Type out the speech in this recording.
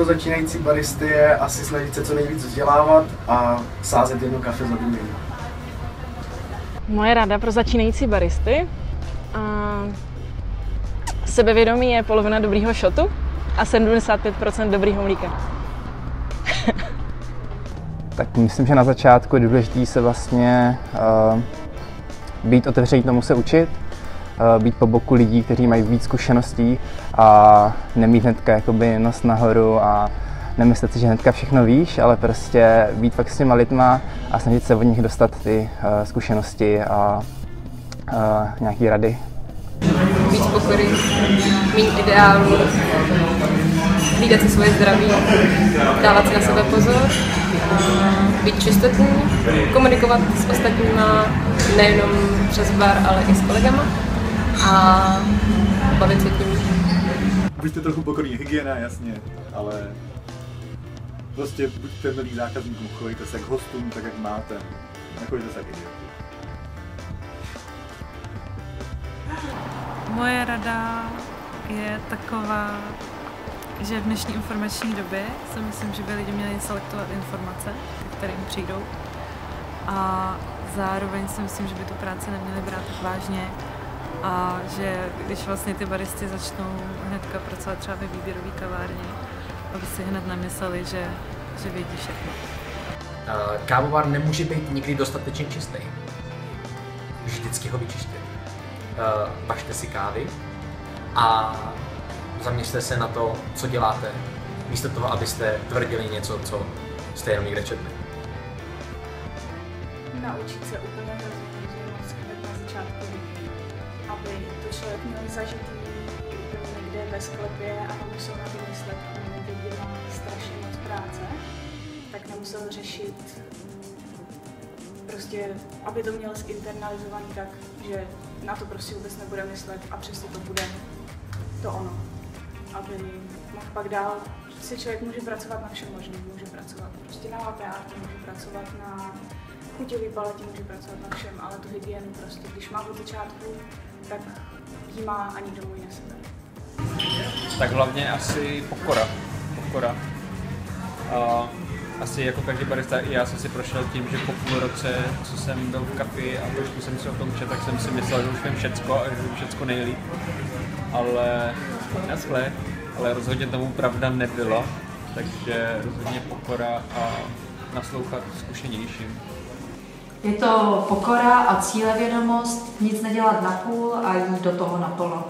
pro začínající baristy je asi snažit se co nejvíc vzdělávat a sázet jedno kafe za druhým. Moje rada pro začínající baristy? A sebevědomí je polovina dobrýho šotu a 75% dobrýho mlíka. tak myslím, že na začátku je důležité se vlastně uh, být otevřený tomu se učit, být po boku lidí, kteří mají víc zkušeností a nemít hnedka jakoby nos nahoru a nemyslet si, že hnedka všechno víš, ale prostě být fakt s těma lidma a snažit se od nich dostat ty uh, zkušenosti a uh, nějaký rady. Víc pokory, mít ideálu, hlídat si svoje zdraví, dávat si na sebe pozor, být čistotný, komunikovat s ostatníma nejenom přes bar, ale i s kolegama a bavit se tím. Buďte trochu pokorní, hygiena, jasně, ale prostě buďte milí zákazníkům, chovejte se k hostům tak, jak máte. Nechoďte se jak Moje rada je taková, že v dnešní informační době si myslím, že by lidi měli selektovat informace, kterým přijdou. A zároveň si myslím, že by tu práci neměli brát tak vážně a že když vlastně ty baristy začnou hnedka pracovat třeba ve výběrové kavárně, aby si hned nemysleli, že, že vědí všechno. Kávovar nemůže být nikdy dostatečně čistý. Vždycky ho vyčištět. Vašte si kávy a zaměřte se na to, co děláte, místo toho, abyste tvrdili něco, co jste jenom někde četli. Naučit se úplně moc hned na začátku aby to člověk měl zažitý někde ve sklepě a nemusel na to myslet, aby dělal strašně moc práce, tak nemusel řešit prostě, aby to měl zinternalizovaný tak, že na to prostě vůbec nebude myslet a přesto to bude to ono. Aby mohl pak dál, si člověk může pracovat na všem možným, může pracovat prostě na lateátě, může pracovat na chuťový paletě, může pracovat na všem, ale tu hygienu prostě, když má od začátku, tak ji má ani domů nesebe. Tak hlavně asi pokora. Pokora. Uh, asi jako každý barista i já jsem si prošel tím, že po půl roce, co jsem byl v kafi a trošku jsem si o tom čet, tak jsem si myslel, že už vím všecko a že vím všecko nejlíp. Ale naschle, ale rozhodně tomu pravda nebyla, takže rozhodně pokora a naslouchat zkušenějším. Je to pokora a cílevědomost, nic nedělat na půl a jít do toho naplno.